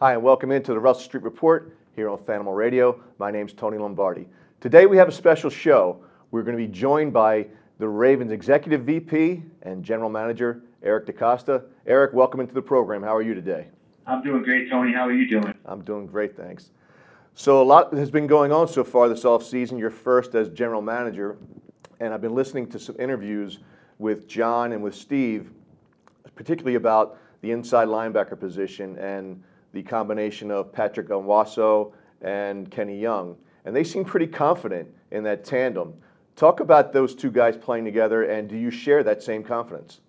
Hi, and welcome into the Russell Street Report here on Fanimal Radio. My name's Tony Lombardi. Today we have a special show. We're going to be joined by the Ravens Executive VP and General Manager, Eric DeCosta. Eric, welcome into the program. How are you today? I'm doing great, Tony. How are you doing? I'm doing great, thanks. So a lot has been going on so far this offseason. You're first as general manager, and I've been listening to some interviews with John and with Steve, particularly about the inside linebacker position and the combination of Patrick Onwuasor and Kenny Young. And they seem pretty confident in that tandem. Talk about those two guys playing together, and do you share that same confidence?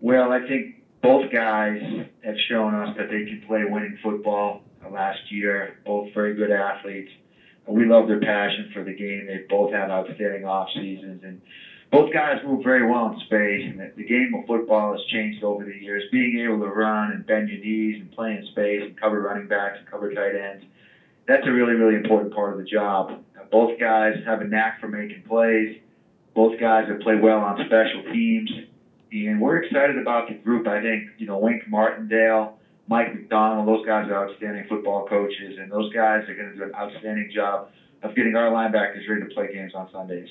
Well, I think both guys have shown us that they can play winning football last year. Both very good athletes. We love their passion for the game. They both had outstanding off seasons, and both guys move very well in space. And the, the game of football has changed over the years. Being able to run and bend your knees and play in space and cover running backs and cover tight ends, that's a really, really important part of the job. Both guys have a knack for making plays. Both guys have played well on special teams. And we're excited about the group. I think, you know, Wink Martindale, Mike Macdonald, those guys are outstanding football coaches, and those guys are going to do an outstanding job of getting our linebackers ready to play games on Sundays.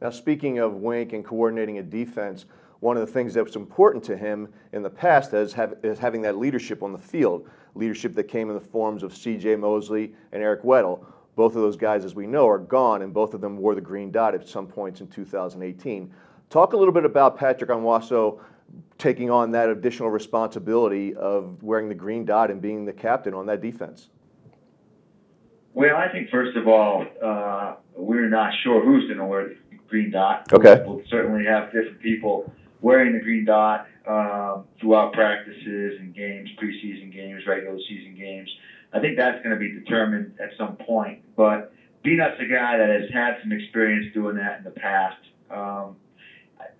Now, speaking of Wink and coordinating a defense, one of the things that was important to him in the past is, have, is having that leadership on the field, leadership that came in the forms of C.J. Mosley and Eric Weddle. Both of those guys, as we know, are gone, and both of them wore the green dot at some points in 2018. Talk a little bit about Patrick Onwuasor taking on that additional responsibility of wearing the green dot and being the captain on that defense. Well, I think first of all, uh, we're not sure who's going to wear the green dot. Okay. We'll certainly have different people wearing the green dot um, throughout practices and games, preseason games, regular season games. I think that's going to be determined at some point. But Peanut's a guy that has had some experience doing that in the past. Um,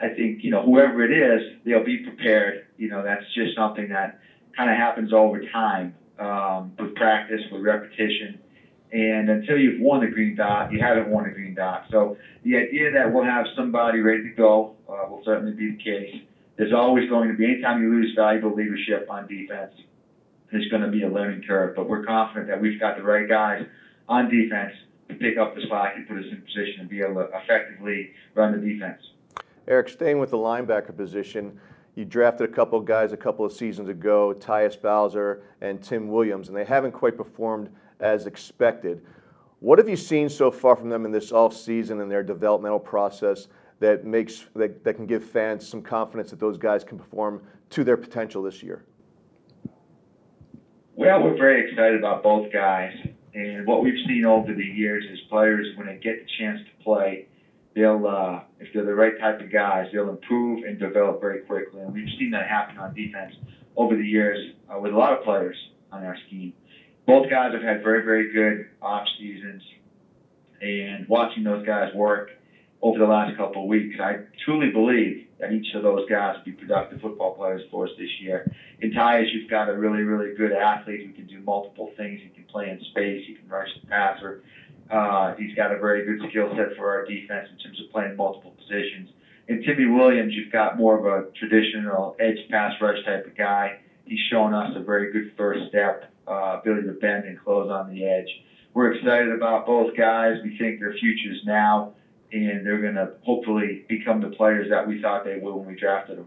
I think, you know, whoever it is, they'll be prepared. You know, that's just something that kind of happens over time um, with practice, with repetition. And until you've won the green dot, you haven't won a green dot. So the idea that we'll have somebody ready to go uh, will certainly be the case. There's always going to be, anytime you lose valuable leadership on defense, there's going to be a learning curve. But we're confident that we've got the right guys on defense to pick up the slack and put us in position to be able to effectively run the defense. Eric, staying with the linebacker position, you drafted a couple of guys a couple of seasons ago, Tyus Bowser and Tim Williams, and they haven't quite performed as expected. What have you seen so far from them in this off season and their developmental process that makes that, that can give fans some confidence that those guys can perform to their potential this year? Well, we're very excited about both guys. And what we've seen over the years is players, when they get the chance to play, they'll, uh, if they're the right type of guys, they'll improve and develop very quickly. And we've seen that happen on defense over the years uh, with a lot of players on our scheme. Both guys have had very, very good off seasons. And watching those guys work over the last couple of weeks, I truly believe that each of those guys will be productive football players for us this year. In Tyus, you've got a really, really good athlete who can do multiple things. He can play in space. He can rush the passer. Uh, he's got a very good skill set for our defense in terms of playing multiple positions. In Timmy Williams, you've got more of a traditional edge pass rush type of guy. He's shown us a very good first step, uh, ability to bend and close on the edge. We're excited about both guys. We think their futures now, and they're going to hopefully become the players that we thought they would when we drafted them.